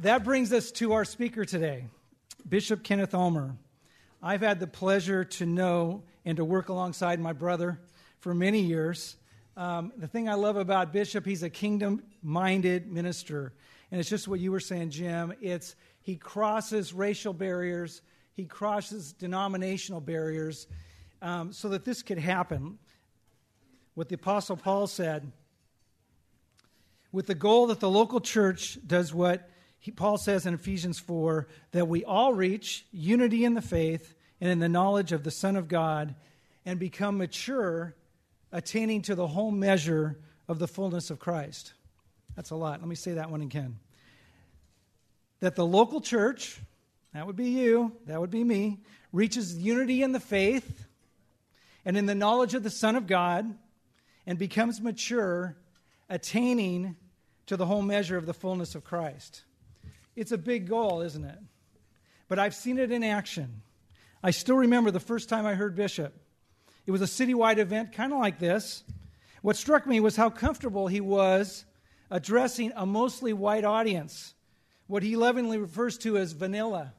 That brings us to our speaker today, Bishop Kenneth Ulmer. I've had the pleasure to know and to work alongside my brother for many years. Um, the thing I love about Bishop, he's a kingdom minded minister. And it's just what you were saying, Jim. It's he crosses racial barriers, he crosses denominational barriers um, so that this could happen. What the Apostle Paul said, with the goal that the local church does what he, Paul says in Ephesians 4 that we all reach unity in the faith and in the knowledge of the Son of God and become mature, attaining to the whole measure of the fullness of Christ. That's a lot. Let me say that one again. That the local church, that would be you, that would be me, reaches unity in the faith and in the knowledge of the Son of God and becomes mature, attaining to the whole measure of the fullness of Christ. It's a big goal, isn't it? But I've seen it in action. I still remember the first time I heard Bishop. It was a citywide event, kind of like this. What struck me was how comfortable he was addressing a mostly white audience, what he lovingly refers to as vanilla.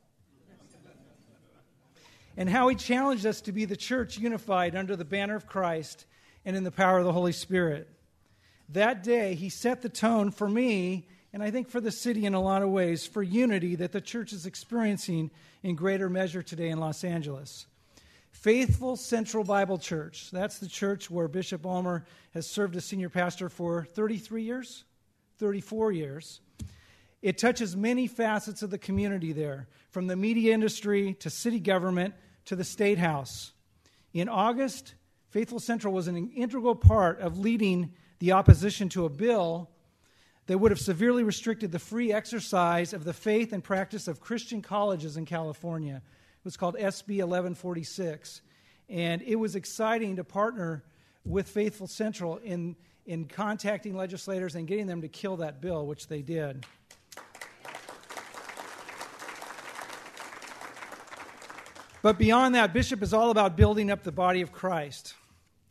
and how he challenged us to be the church unified under the banner of Christ and in the power of the Holy Spirit. That day, he set the tone for me and I think for the city in a lot of ways, for unity that the church is experiencing in greater measure today in Los Angeles. Faithful Central Bible Church, that's the church where Bishop Ulmer has served as senior pastor for 33 years, 34 years. It touches many facets of the community there, from the media industry to city government to the state house. In August, Faithful Central was an integral part of leading the opposition to a bill that would have severely restricted the free exercise of the faith and practice of Christian colleges in California. It was called SB 1146. And it was exciting to partner with Faithful Central in, in contacting legislators and getting them to kill that bill, which they did. But beyond that, Bishop is all about building up the body of Christ,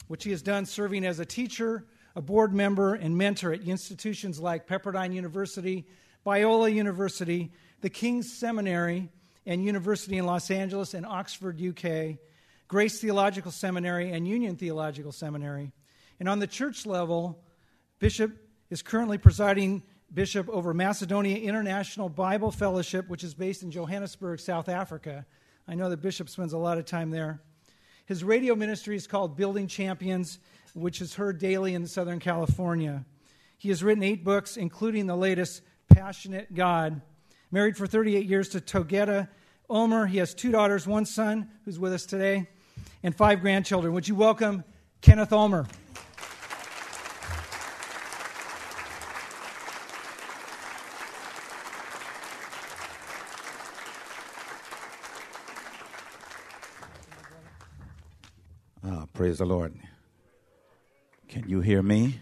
which he has done serving as a teacher, a board member and mentor at institutions like Pepperdine University, Biola University, the King's Seminary and University in Los Angeles and Oxford, UK, Grace Theological Seminary and Union Theological Seminary. And on the church level, Bishop is currently presiding bishop over Macedonia International Bible Fellowship, which is based in Johannesburg, South Africa. I know that Bishop spends a lot of time there. His radio ministry is called Building Champions, which is heard daily in Southern California. He has written eight books, including the latest, Passionate God. Married for 38 years to Togetta Ulmer. He has two daughters, one son who's with us today, and five grandchildren. Would you welcome Kenneth Ulmer? Oh, praise the Lord. You hear me?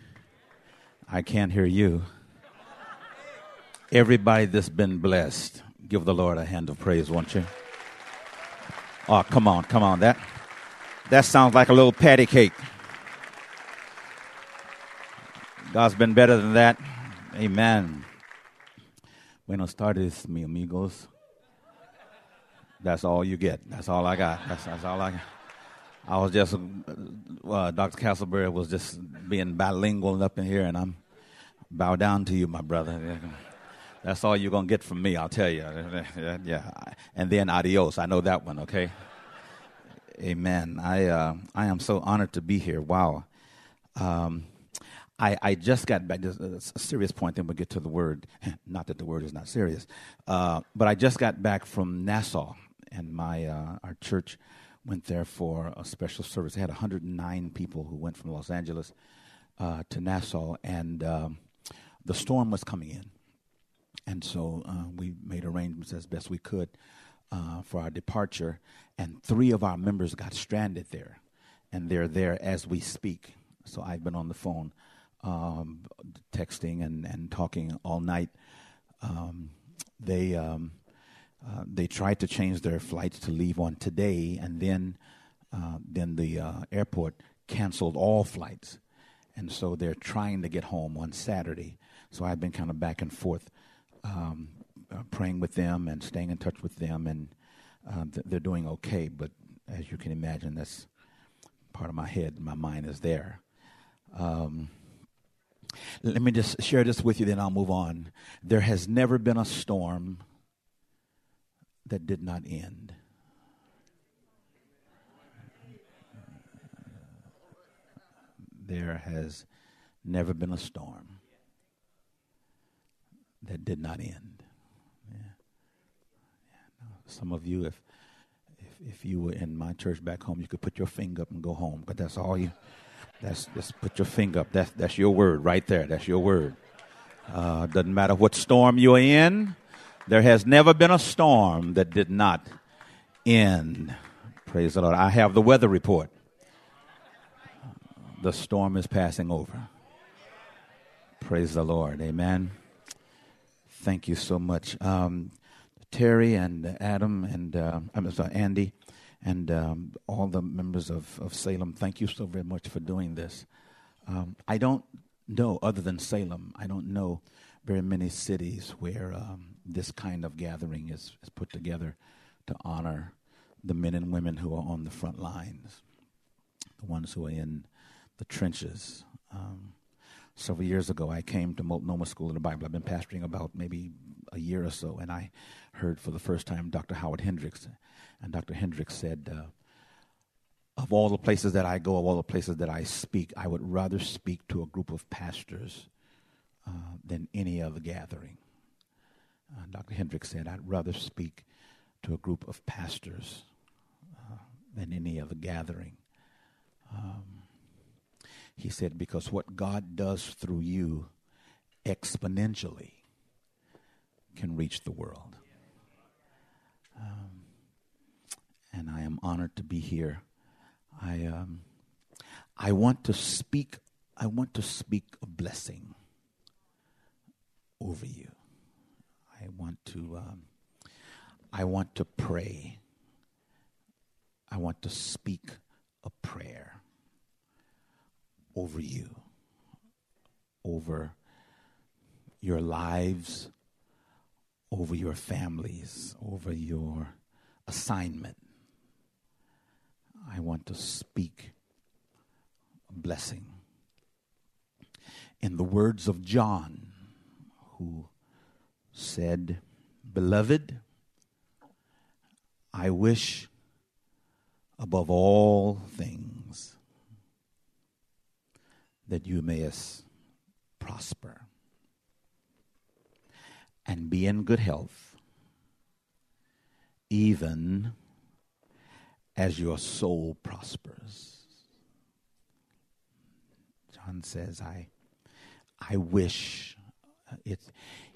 I can't hear you. Everybody that's been blessed, give the Lord a hand of praise, won't you? Oh, come on, come on. That that sounds like a little patty cake. God's been better than that. Amen. Buenos tardes, mi amigos. That's all you get. That's all I got. That's, that's all I got. I was just, uh, Dr. Castleberry was just being bilingual up in here, and I'm bow down to you, my brother. That's all you're to get from me, I'll tell you. Yeah. And then adios. I know that one, okay? Amen. I, uh, I am so honored to be here. Wow. Um, I, I just got back. This is a serious point, then we'll get to the word. Not that the word is not serious. Uh, but I just got back from Nassau, and my, uh, our church went there for a special service. They had 109 people who went from Los Angeles uh, to Nassau, and um, the storm was coming in. and so uh, we made arrangements as best we could uh, for our departure. And three of our members got stranded there, and they're there as we speak. So I've been on the phone, um, texting and, and talking all night. Um, they um, uh, they tried to change their flights to leave on today, and then uh, then the uh, airport canceled all flights, and so they're trying to get home on Saturday. So I've been kind of back and forth, um, uh, praying with them and staying in touch with them, and uh, th- they're doing okay. But as you can imagine, that's part of my head. My mind is there. Um, let me just share this with you, then I'll move on. There has never been a storm that did not end. There has never been a storm that did not end. Yeah. Yeah, no. Some of you, if, if if you were in my church back home, you could put your finger up and go home. But that's all you. That's just put your finger up. That's that's your word right there. That's your word. Uh, doesn't matter what storm you're in. There has never been a storm that did not end. Praise the Lord. I have the weather report. The storm is passing over. Praise the Lord. Amen. Thank you so much. Um, Terry and Adam and uh, I'm sorry, Andy and um, all the members of, of Salem, thank you so very much for doing this. Um, I don't know, other than Salem, I don't know very many cities where um, this kind of gathering is, is put together to honor the men and women who are on the front lines, the ones who are in the trenches. Um, several years ago, I came to Multnomah School of the Bible. I've been pastoring about maybe a year or so, and I heard for the first time Dr. Howard Hendricks. And Dr. Hendricks said, uh, Of all the places that I go, of all the places that I speak, I would rather speak to a group of pastors uh, than any other gathering. Uh, Dr. Hendricks said, I'd rather speak to a group of pastors uh, than any other gathering. Um, he said, because what God does through you exponentially can reach the world. Um, and I am honored to be here. I um, I want to speak. I want to speak a blessing over you. I want to. Um, I want to pray. I want to speak a prayer over you, over your lives, over your families, over your assignment. I want to speak a blessing. In the words of John, who said, Beloved, I wish above all things that you may prosper and be in good health, even as your soul prospers. John says, I, I wish. It,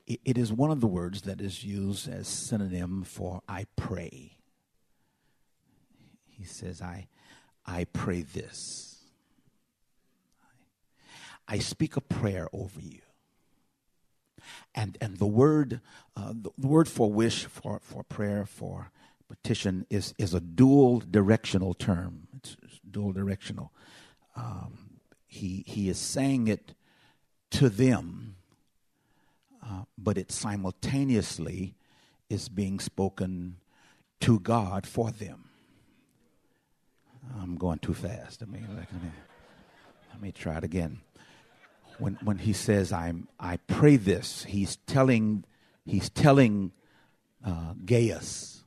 it is one of the words that is used as synonym for I pray. He says, I, I pray this. I speak a prayer over you and and the word uh, the word for wish for for prayer for petition is is a dual directional term it's, it's dual directional um, he he is saying it to them uh, but it simultaneously is being spoken to God for them. I'm going too fast. I mean let me, let me try it again. When, when he says, I'm, I pray this, he's telling, he's telling uh, Gaius,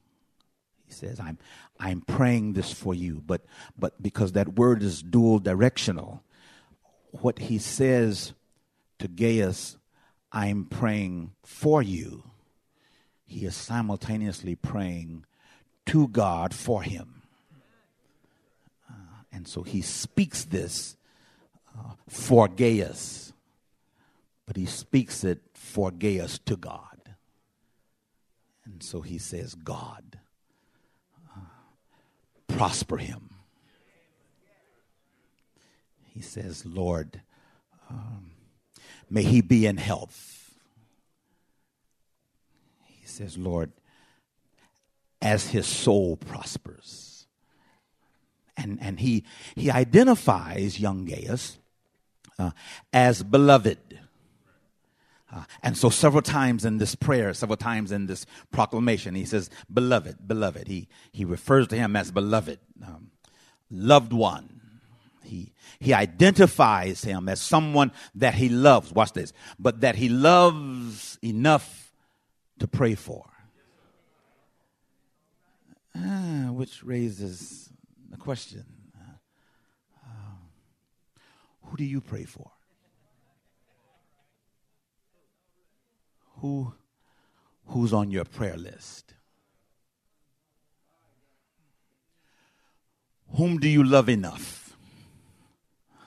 he says, I'm, I'm praying this for you. But, but because that word is dual directional, what he says to Gaius, I'm praying for you, he is simultaneously praying to God for him. Uh, and so he speaks this for Gaius, but he speaks it for Gaius to God. And so he says, God, uh, prosper him. He says, Lord, um, may he be in health. He says, Lord, as his soul prospers. And, and he, he identifies young Gaius uh, as beloved. Uh, and so, several times in this prayer, several times in this proclamation, he says, Beloved, beloved. He, he refers to him as beloved, um, loved one. He, he identifies him as someone that he loves. Watch this. But that he loves enough to pray for. Ah, which raises the question uh, who do you pray for? Who, who's on your prayer list? Whom do you love enough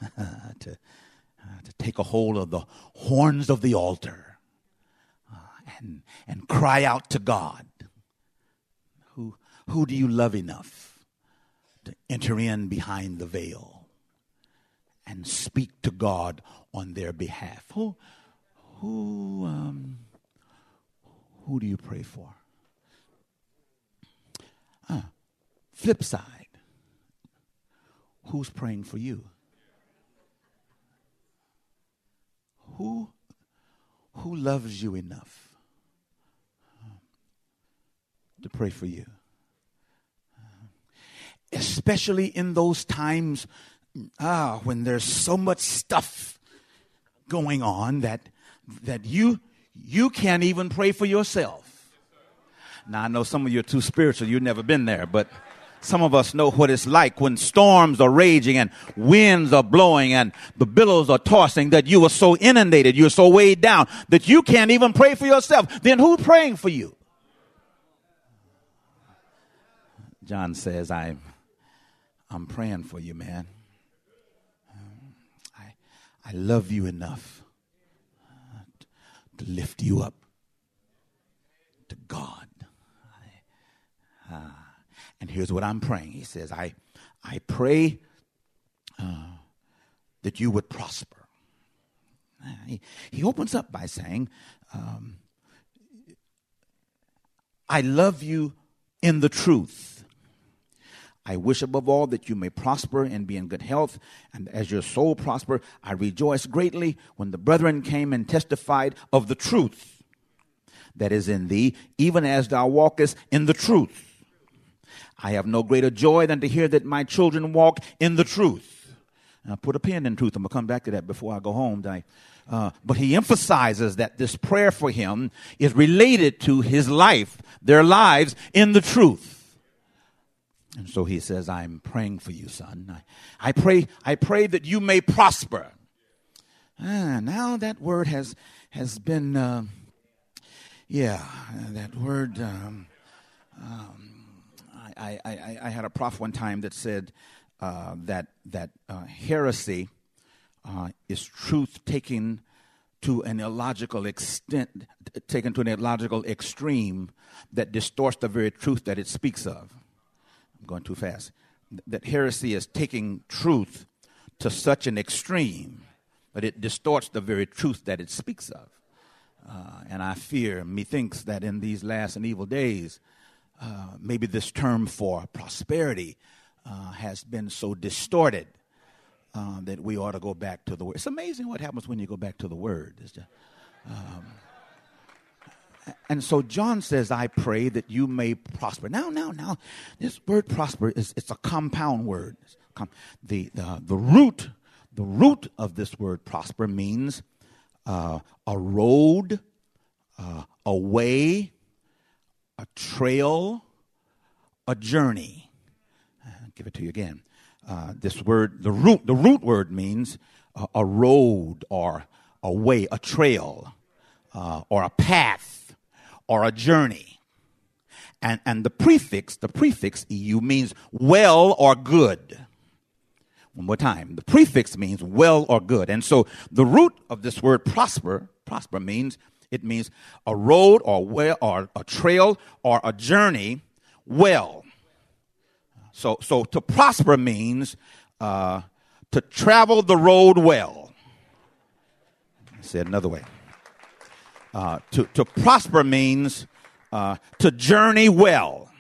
to, uh, to take a hold of the horns of the altar uh, and, and cry out to God? Who, who do you love enough to enter in behind the veil and speak to God on their behalf? Who, who, um, who do you pray for? Uh, flip side, who's praying for you? Who, who loves you enough to pray for you? Especially in those times ah, when there's so much stuff going on that, that you you can't even pray for yourself. Now, I know some of you are too spiritual, you've never been there, but some of us know what it's like when storms are raging and winds are blowing and the billows are tossing that you are so inundated, you're so weighed down that you can't even pray for yourself. Then who's praying for you? John says, I'm, I'm praying for you, man. I, I love you enough to lift you up to God. Uh, and here's what I'm praying. He says, I, I pray uh, that you would prosper. He, he opens up by saying, um, I love you in the truth. I wish above all that you may prosper and be in good health, and as your soul prosper, I rejoice greatly when the brethren came and testified of the truth that is in thee, even as thou walkest in the truth. I have no greater joy than to hear that my children walk in the truth. Now, put a pin in truth. I'm going to come back to that before I go home. Uh, but he emphasizes that this prayer for him is related to his life, their lives in the truth. And so he says, I'm praying for you, son. I, I pray, I pray that you may prosper. Ah, now that word has, has been, uh, yeah, that word, um, um, I, I, I, had a prof one time that said uh, that, that uh, heresy uh, is truth taken to an illogical extent, taken to an illogical extreme that distorts the very truth that it speaks of. I'm going too fast. That heresy is taking truth to such an extreme that it distorts the very truth that it speaks of. Uh, and I fear, methinks, that in these last and evil days, uh, maybe this term for prosperity uh, has been so distorted uh, that we ought to go back to the word. It's amazing what happens when you go back to the word. Just, um, and so John says, I pray that you may prosper. Now, now, now, this word prosper is it's a compound word. The, the, the root, the root of this word prosper means uh, a road, uh, a way, a trail, a journey. I'll give it to you again. Uh, this word, the root, the root word means a road or a way, a trail, uh, or a path or a journey. And, and the prefix, the prefix EU means well or good. One more time. The prefix means well or good. And so the root of this word prosper, prosper means It means a road or well or a trail or a journey well. So, so to prosper means uh, to travel the road well. Say it another way. Uh, to, to prosper means uh, to journey well.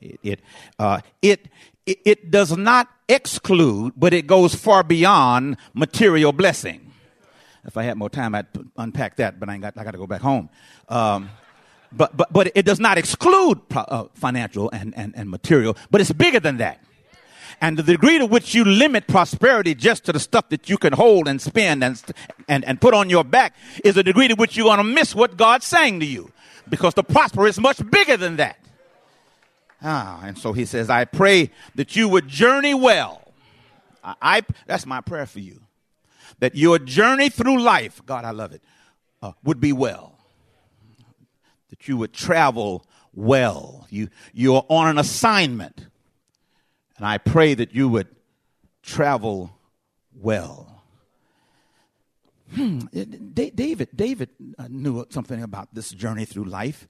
It, it, uh, it, it, it does not exclude, but it goes far beyond material blessing. If I had more time, I'd unpack that, but I, got, I got to go back home. Um, but, but, but it does not exclude uh, financial and, and, and material, but it's bigger than that. And the degree to which you limit prosperity just to the stuff that you can hold and spend and, and, and put on your back is the degree to which you're going to miss what God's saying to you. Because the prosper is much bigger than that. Ah, and so he says, I pray that you would journey well. I, I that's my prayer for you. That your journey through life, God, I love it, uh, would be well. That you would travel well. You, you're on an assignment. And I pray that you would travel well. Hmm. David, David uh, knew something about this journey through life.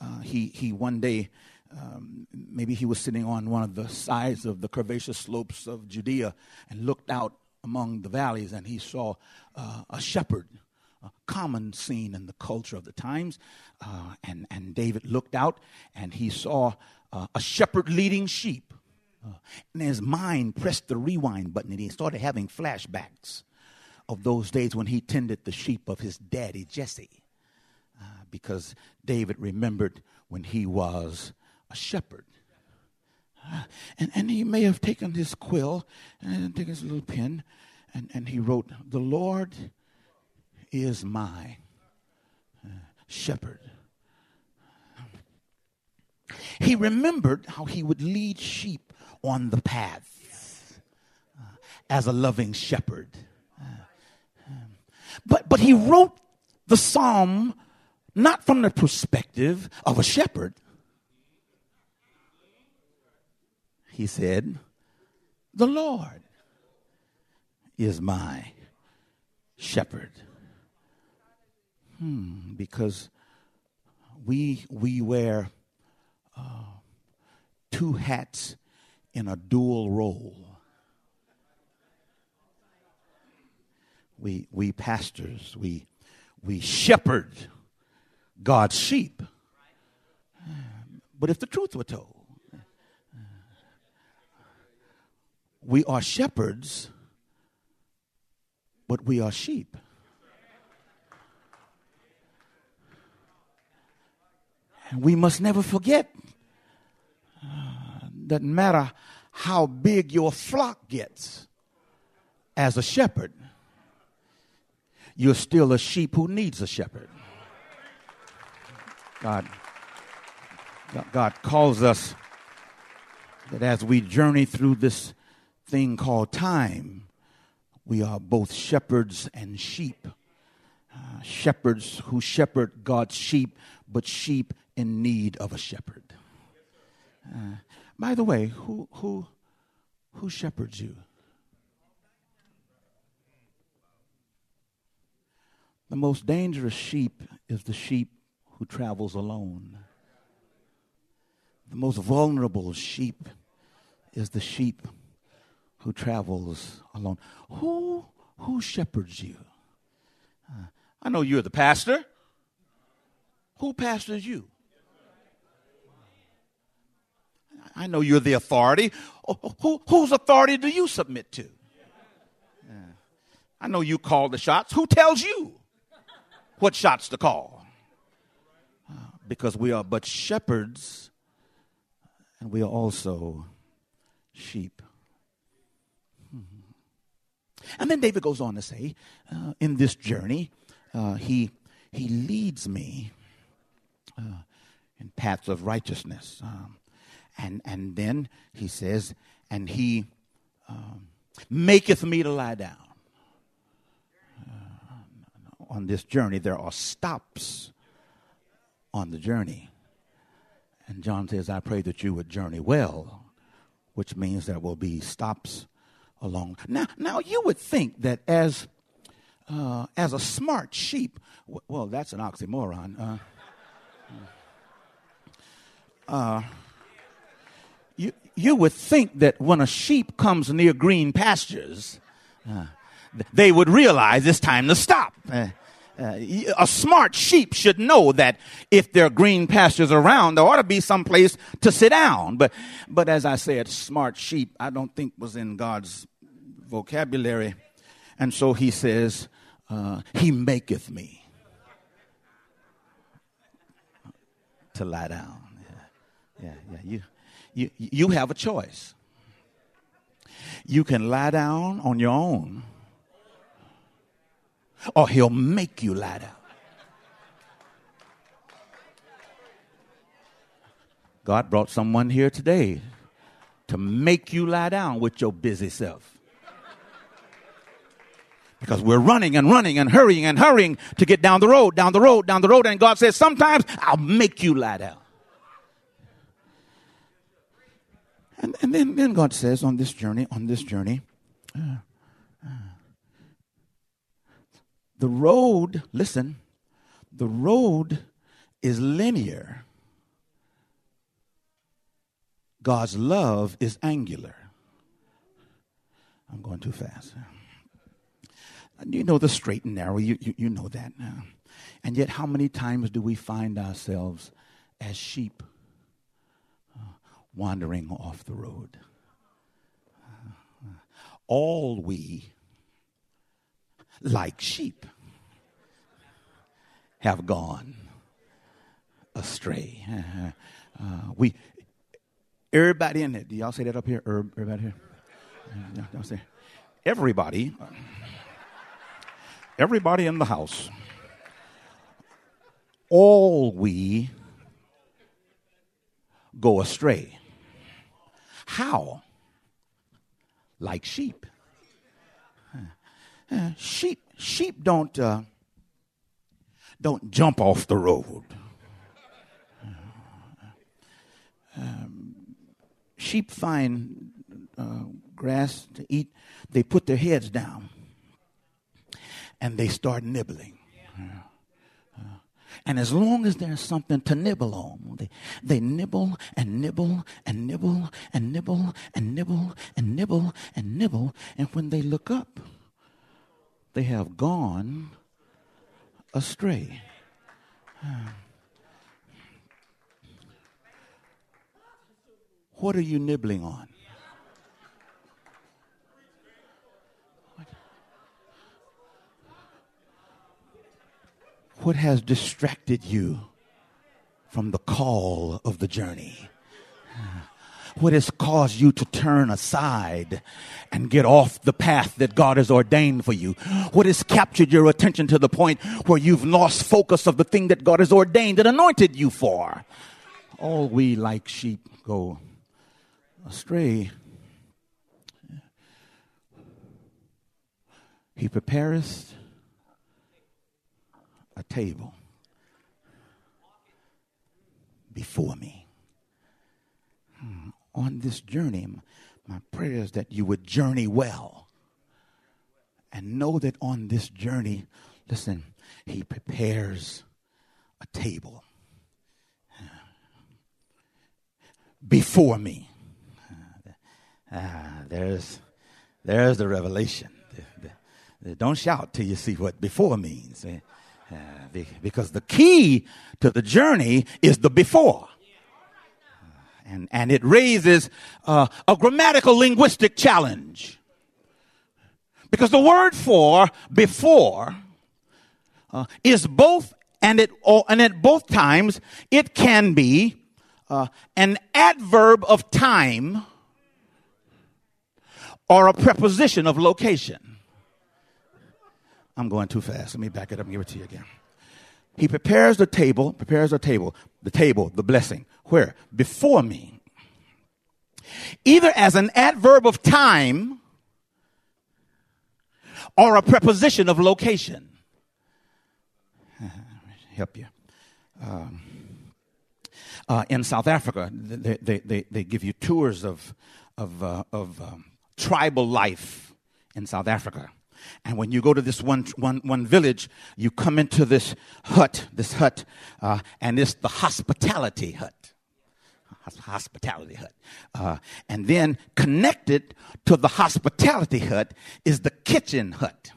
Uh, he, he one day um, maybe he was sitting on one of the sides of the curvaceous slopes of Judea and looked out among the valleys and he saw uh, a shepherd, a common scene in the culture of the times. Uh, and, and David looked out and he saw uh, a shepherd leading sheep. Uh, and his mind pressed the rewind button and he started having flashbacks of those days when he tended the sheep of his daddy Jesse. Uh, because David remembered when he was a shepherd. And, and he may have taken his quill and taken his little pen and, and he wrote, The Lord is my uh, shepherd. He remembered how he would lead sheep on the path uh, as a loving shepherd. Uh, but, but he wrote the psalm not from the perspective of a shepherd, He said, The Lord is my shepherd. Hmm, because we, we wear uh, two hats in a dual role. We, we pastors, we, we shepherd God's sheep. But if the truth were told, we are shepherds, but we are sheep. And we must never forget uh, doesn't matter how big your flock gets as a shepherd, you're still a sheep who needs a shepherd. God, God calls us that as we journey through this thing called time, we are both shepherds and sheep. Uh, shepherds who shepherd God's sheep, but sheep in need of a shepherd. Uh, by the way, who, who, who shepherds you? The most dangerous sheep is the sheep who travels alone. The most vulnerable sheep is the sheep who travels alone. Who, who shepherds you? Uh, I know you're the pastor. Who pastors you? I know you're the authority. Oh, oh, who, whose authority do you submit to? Yeah. I know you call the shots. Who tells you what shots to call? Uh, because we are but shepherds and we are also sheep. And then David goes on to say, uh, in this journey, uh, he, he leads me uh, in paths of righteousness. Um, and, and then he says, and he um, maketh me to lie down. Uh, on this journey, there are stops on the journey. And John says, I pray that you would journey well, which means there will be stops Now, now you would think that as uh, as a smart sheep, well, that's an oxymoron. Uh, uh, you, you would think that when a sheep comes near green pastures, uh, they would realize it's time to stop. Uh, uh, a smart sheep should know that if there are green pastures around, there ought to be some place to sit down. But, but as I said, smart sheep, I don't think was in God's vocabulary. And so he says, uh, He maketh me to lie down. Yeah, yeah, yeah. You, you, you have a choice. You can lie down on your own or he'll make you lie down. God brought someone here today to make you lie down with your busy self. Because we're running and running and hurrying and hurrying to get down the road, down the road, down the road. And God says, sometimes I'll make you lie down. And, and then, then God says, on this journey, on this journey, uh, uh, the road, listen, the road is linear. God's love is angular. I'm going too fast. You know the straight and narrow, you, you, you know that now. And yet, how many times do we find ourselves as sheep uh, wandering off the road? Uh, all we like sheep, have gone astray. Uh, uh, we, everybody in it. Do y'all say that up here? Everybody here? Y'all say everybody. Everybody in the house. All we go astray. How? Like sheep. Sheep sheep don't uh, don't jump off the road. Um, sheep find uh, grass to eat. They put their heads down and they start nibbling. And as long as there's something to nibble on, they, they nibble and nibble and nibble and nibble and nibble and nibble and nibble. And when they look up, they have gone astray. What are you nibbling on? What has distracted you from the call of the journey? what has caused you to turn aside and get off the path that God has ordained for you? What has captured your attention to the point where you've lost focus of the thing that God has ordained and anointed you for? All we like sheep go astray. He prepareth a table before me on this journey, my prayer is that you would journey well and know that on this journey, listen, He prepares a table before me. Ah, there's, there's the revelation. Don't shout till you see what before means. Uh, because the key to the journey is the before and, and it raises uh, a grammatical linguistic challenge. Because the word for before uh, is both, and, it, and at both times, it can be uh, an adverb of time or a preposition of location. I'm going too fast. Let me back it up and give it to you again. He prepares the table, prepares the table, the table, the blessing. Where? Before me. Either as an adverb of time or a preposition of location. Help you. Um, uh, in South Africa, they, they, they, they, give you tours of, of, uh, of um, tribal life in South Africa. And when you go to this one, one, one village, you come into this hut, this hut, uh, and it's the hospitality hut. Hospitality hut. Uh, and then connected to the hospitality hut is the kitchen hut.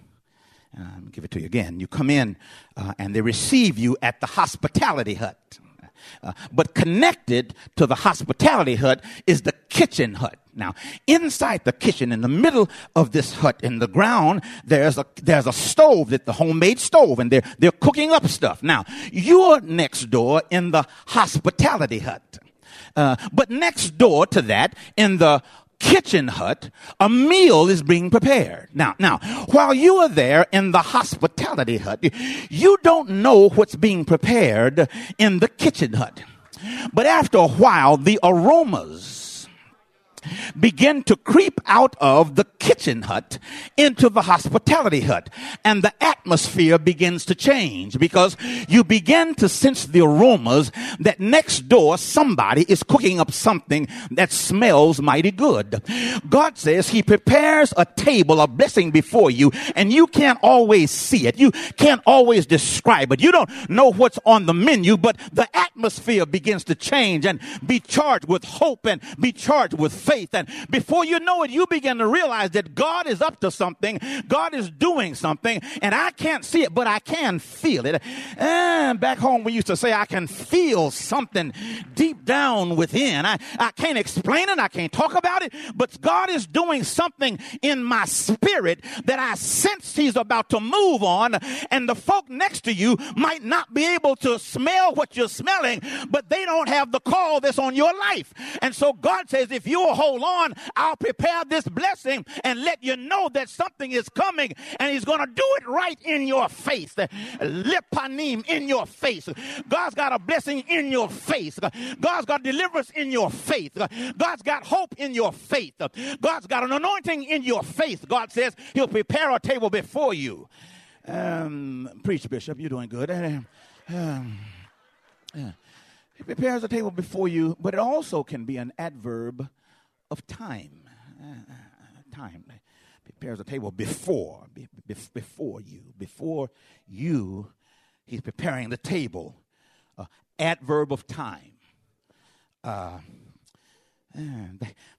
Uh, give it to you again. You come in uh, and they receive you at the hospitality hut. Uh, but connected to the hospitality hut is the kitchen hut. Now, inside the kitchen, in the middle of this hut, in the ground, there's a there's a stove that the homemade stove, and they're they're cooking up stuff. Now, you're next door in the hospitality hut, uh, but next door to that, in the kitchen hut, a meal is being prepared. Now, now, while you are there in the hospitality hut, you don't know what's being prepared in the kitchen hut. But after a while, the aromas begin to creep out of the kitchen hut into the hospitality hut. And the atmosphere begins to change because you begin to sense the aromas that next door somebody is cooking up something that smells mighty good. God says he prepares a table, a blessing before you, and you can't always see it. You can't always describe it. You don't know what's on the menu, but the atmosphere begins to change and be charged with hope and be charged with faith. And before you know it, you begin to realize that God is up to something. God is doing something and I can't see it, but I can feel it. And back home, we used to say, I can feel something deep down within. I, I can't explain it. I can't talk about it, but God is doing something in my spirit that I sense he's about to move on. And the folk next to you might not be able to smell what you're smelling, but they don't have the call that's on your life. And so God says, if you'll hold on, I'll prepare this blessing and let you know that something is coming and he's going to do it right in your face. Lipanim in your face. God's got a blessing in your face. God's got deliverance in your faith. God's got hope in your faith. God's got an anointing in your faith. God says he'll prepare a table before you. Um, preach, Bishop. You're doing good. Um, yeah. He prepares a table before you, but it also can be an adverb of time. Uh, time prepares a table before, be, be, before you, before you. He's preparing the table. Uh, adverb of time. Uh,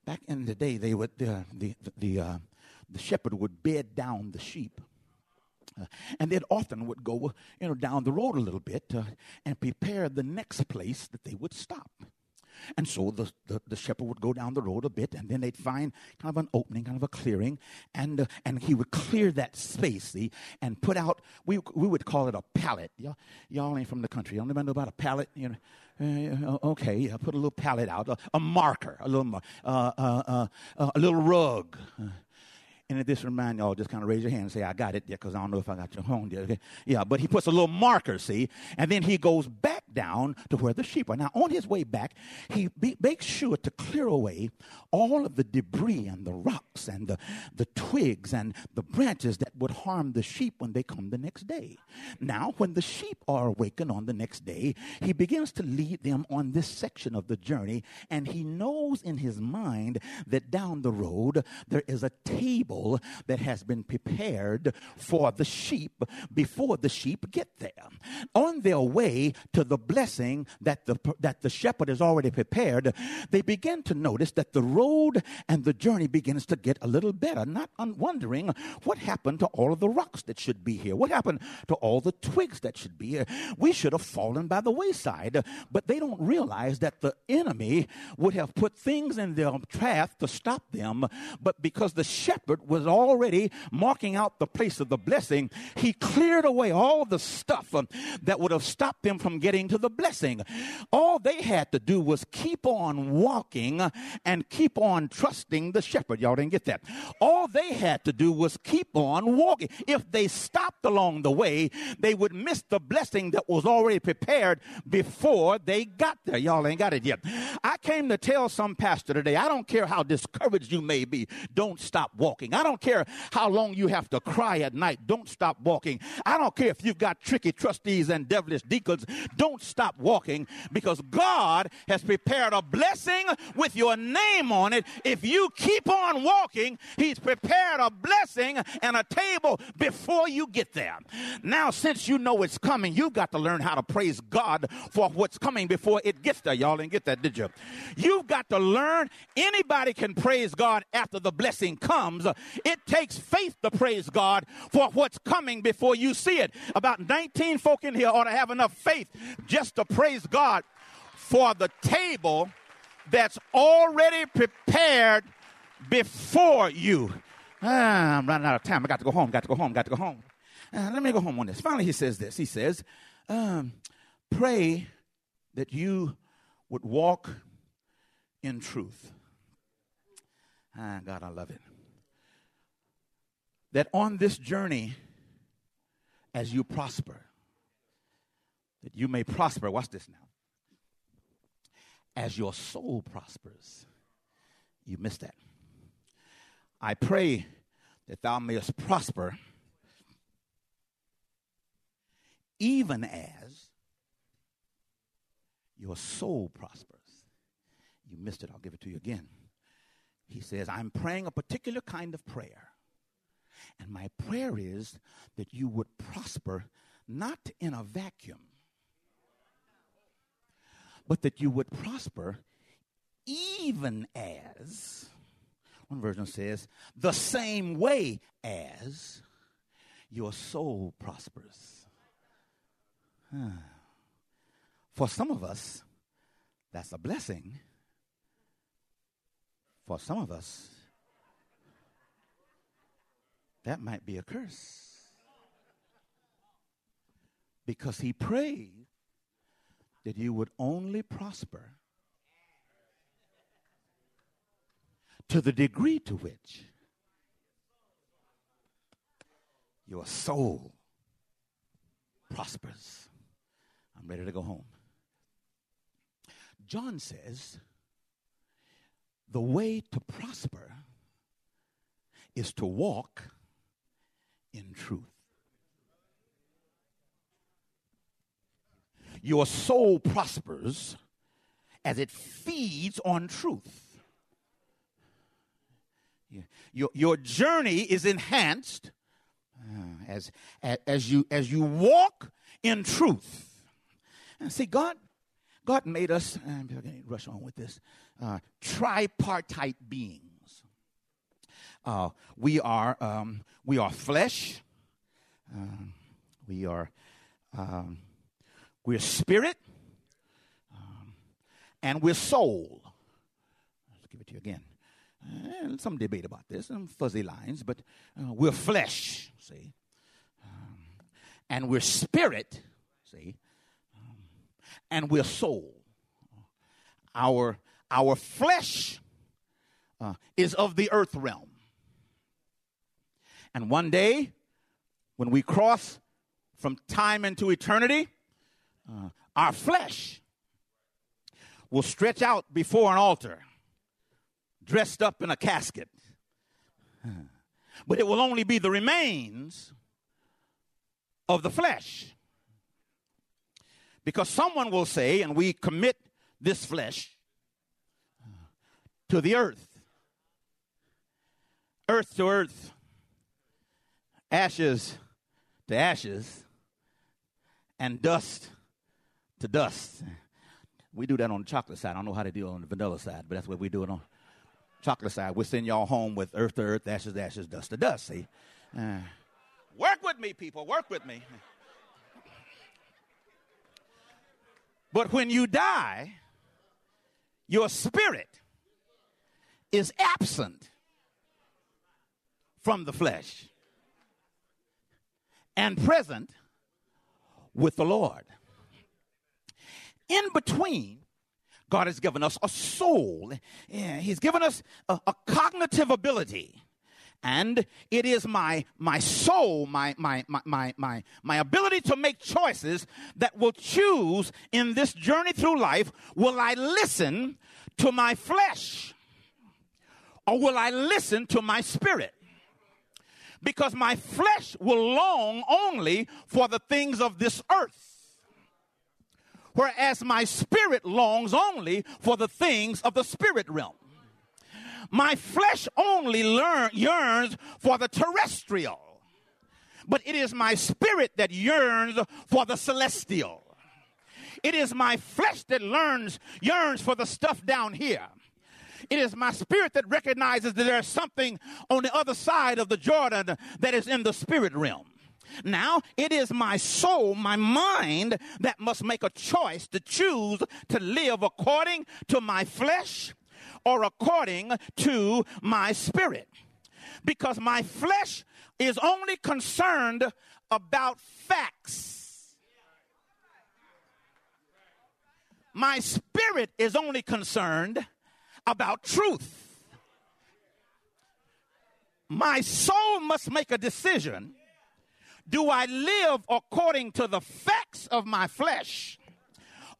back in the day, they would the the the, uh, the shepherd would bed down the sheep. Uh, and then often would go, you know, down the road a little bit uh, and prepare the next place that they would stop. And so the, the, the, shepherd would go down the road a bit, and then they'd find kind of an opening, kind of a clearing, and uh, and he would clear that space, see, and put out. We we would call it a pallet. Y'all, y'all ain't from the country. Y'all never know about a pallet, you know. Uh, okay, yeah, put a little pallet out, a, a marker, a little, uh, uh, uh, a little rug. And if this remind y'all, just kind of raise your hand and say, I got it, yeah, because I don't know if I got your phone yet. Okay? Yeah, but he puts a little marker, see, and then he goes back down to where the sheep are. Now, on his way back, he be, makes sure to clear away all of the debris and the rocks and the, the twigs and the branches that would harm the sheep when they come the next day. Now, when the sheep are awakened on the next day, he begins to lead them on this section of the journey, and he knows in his mind that down the road there is a table that has been prepared for the sheep before the sheep get there. On their way to the blessing that the, that the shepherd has already prepared, they begin to notice that the road and the journey begins to get a little better, not wondering what happened to all of the rocks that should be here, what happened to all the twigs that should be here. We should have fallen by the wayside, but they don't realize that the enemy would have put things in their path to stop them, but because the shepherd was already marking out the place of the blessing, he cleared away all the stuff um, that would have stopped them from getting to the blessing. All they had to do was keep on walking and keep on trusting the shepherd. Y'all didn't get that. All they had to do was keep on walking. If they stopped along the way, they would miss the blessing that was already prepared before they got there. Y'all ain't got it yet. I came to tell some pastor today, I don't care how discouraged you may be, don't stop walking. I don't care how long you have to cry at night. Don't stop walking. I don't care if you've got tricky trustees and devilish deacons. Don't stop walking because God has prepared a blessing with your name on it. If you keep on walking, He's prepared a blessing and a table before you get there. Now, since you know it's coming, you've got to learn how to praise God for what's coming before it gets there. Y'all didn't get that, did you? You've got to learn. Anybody can praise God after the blessing comes. It takes faith to praise God for what's coming before you see it. About 19 folk in here ought to have enough faith just to praise God for the table that's already prepared before you. Ah, I'm running out of time. I got to go home. Got to go home. Got to go home. Uh, let me go home on this. Finally, he says this. He says, um, "Pray that you would walk in truth." Ah, God, I love it. That on this journey, as you prosper, that you may prosper. Watch this now. As your soul prospers, you missed that. I pray that thou mayest prosper even as your soul prospers. You missed it, I'll give it to you again. He says, I'm praying a particular kind of prayer. And my prayer is that you would prosper not in a vacuum, but that you would prosper even as, one version says, the same way as your soul prospers. For some of us, that's a blessing. For some of us, that might be a curse. Because he prayed that you would only prosper to the degree to which your soul prospers. I'm ready to go home. John says the way to prosper is to walk in truth. Your soul prospers as it feeds on truth. Your, your journey is enhanced uh, as, as, you, as you walk in truth. And see, God, God made us, I'm going to rush on with this, uh, tripartite beings. Uh, we are um, we are flesh. Um, we are um, we're spirit, um, and we're soul. Let's give it to you again. And some debate about this, some fuzzy lines, but uh, we're flesh, see, um, and we're spirit, see, um, and we're soul. Our our flesh uh, is of the earth realm, and one day, when we cross from time into eternity, uh, our flesh will stretch out before an altar dressed up in a casket. But it will only be the remains of the flesh. Because someone will say, and we commit this flesh to the earth, earth to earth, ashes to ashes, and dust to dust. We do that on the chocolate side. I don't know how to do it on the vanilla side, but that's what we do it on chocolate side. We'll send y'all home with earth to earth, ashes to ashes, dust to dust. See? Uh, work with me, people. Work with me. But when you die, your spirit is absent from the flesh and present with the Lord. In between, God has given us a soul. He's given us a, a cognitive ability. And it is my, my soul, my, my, my, my, my, my ability to make choices that will choose in this journey through life will I listen to my flesh or will I listen to my spirit? Because my flesh will long only for the things of this earth, whereas my spirit longs only for the things of the spirit realm. My flesh only learn, yearns for the terrestrial, but it is my spirit that yearns for the celestial. It is my flesh that learns, yearns for the stuff down here. It is my spirit that recognizes that there's something on the other side of the Jordan that is in the spirit realm. Now, it is my soul, my mind, that must make a choice to choose to live according to my flesh or according to my spirit. Because my flesh is only concerned about facts. My spirit is only concerned about truth. My soul must make a decision. Do I live according to the facts of my flesh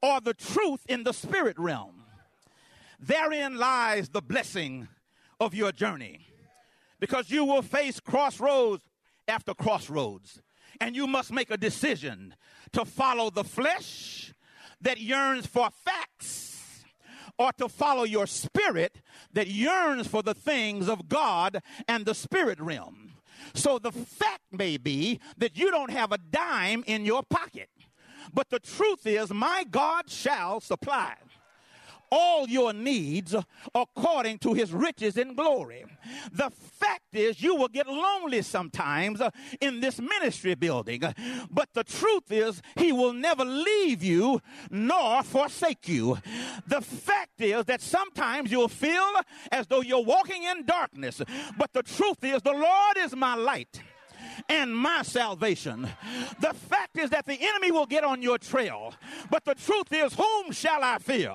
or the truth in the spirit realm? Therein lies the blessing of your journey because you will face crossroads after crossroads and you must make a decision to follow the flesh that yearns for facts or to follow your spirit that yearns for the things of God and the spirit realm. So the fact may be that you don't have a dime in your pocket. But the truth is, my God shall supply all your needs according to his riches in glory. The fact is, you will get lonely sometimes uh, in this ministry building, but the truth is, he will never leave you nor forsake you. The fact is that sometimes you'll feel as though you're walking in darkness, but the truth is, the Lord is my light and my salvation. The fact is that the enemy will get on your trail, but the truth is, whom shall I fear?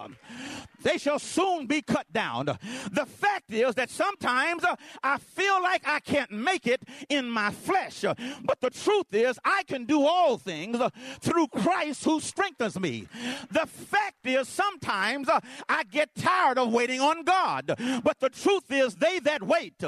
They shall soon be cut down. The fact is that sometimes uh, I feel like I can't make it in my flesh, but the truth is I can do all things uh, through Christ who strengthens me. The fact is sometimes uh, I get tired of waiting on God, but the truth is they that wait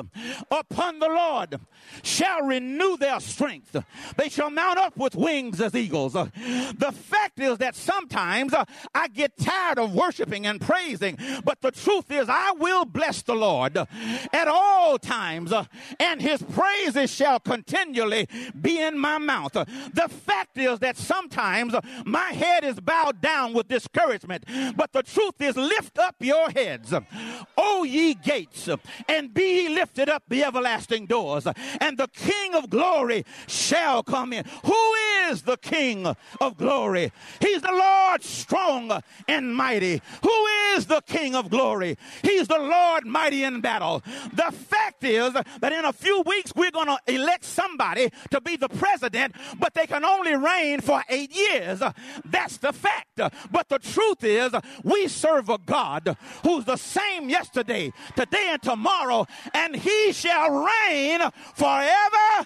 upon the Lord shall renew their strength. They shall mount up with wings as eagles. The fact is that sometimes uh, I get tired of worshiping and praising, but the truth is I will bless the Lord at all times, uh, and his praises shall continually be in my mouth. The fact is that sometimes uh, my head is bowed down with discouragement, but the truth is lift up your heads, O ye gates, and be ye lifted up the everlasting doors, and the King of glory shall come in. Who is the King of glory? He's the Lord strong and mighty. Who is the King of glory? He's the Lord mighty in battle. The fact is that in a few weeks we're going to elect somebody to be the president, but they can only reign for eight years. That's the fact. But the truth is, we serve a God who's the same yesterday, today, and tomorrow, and he shall reign forever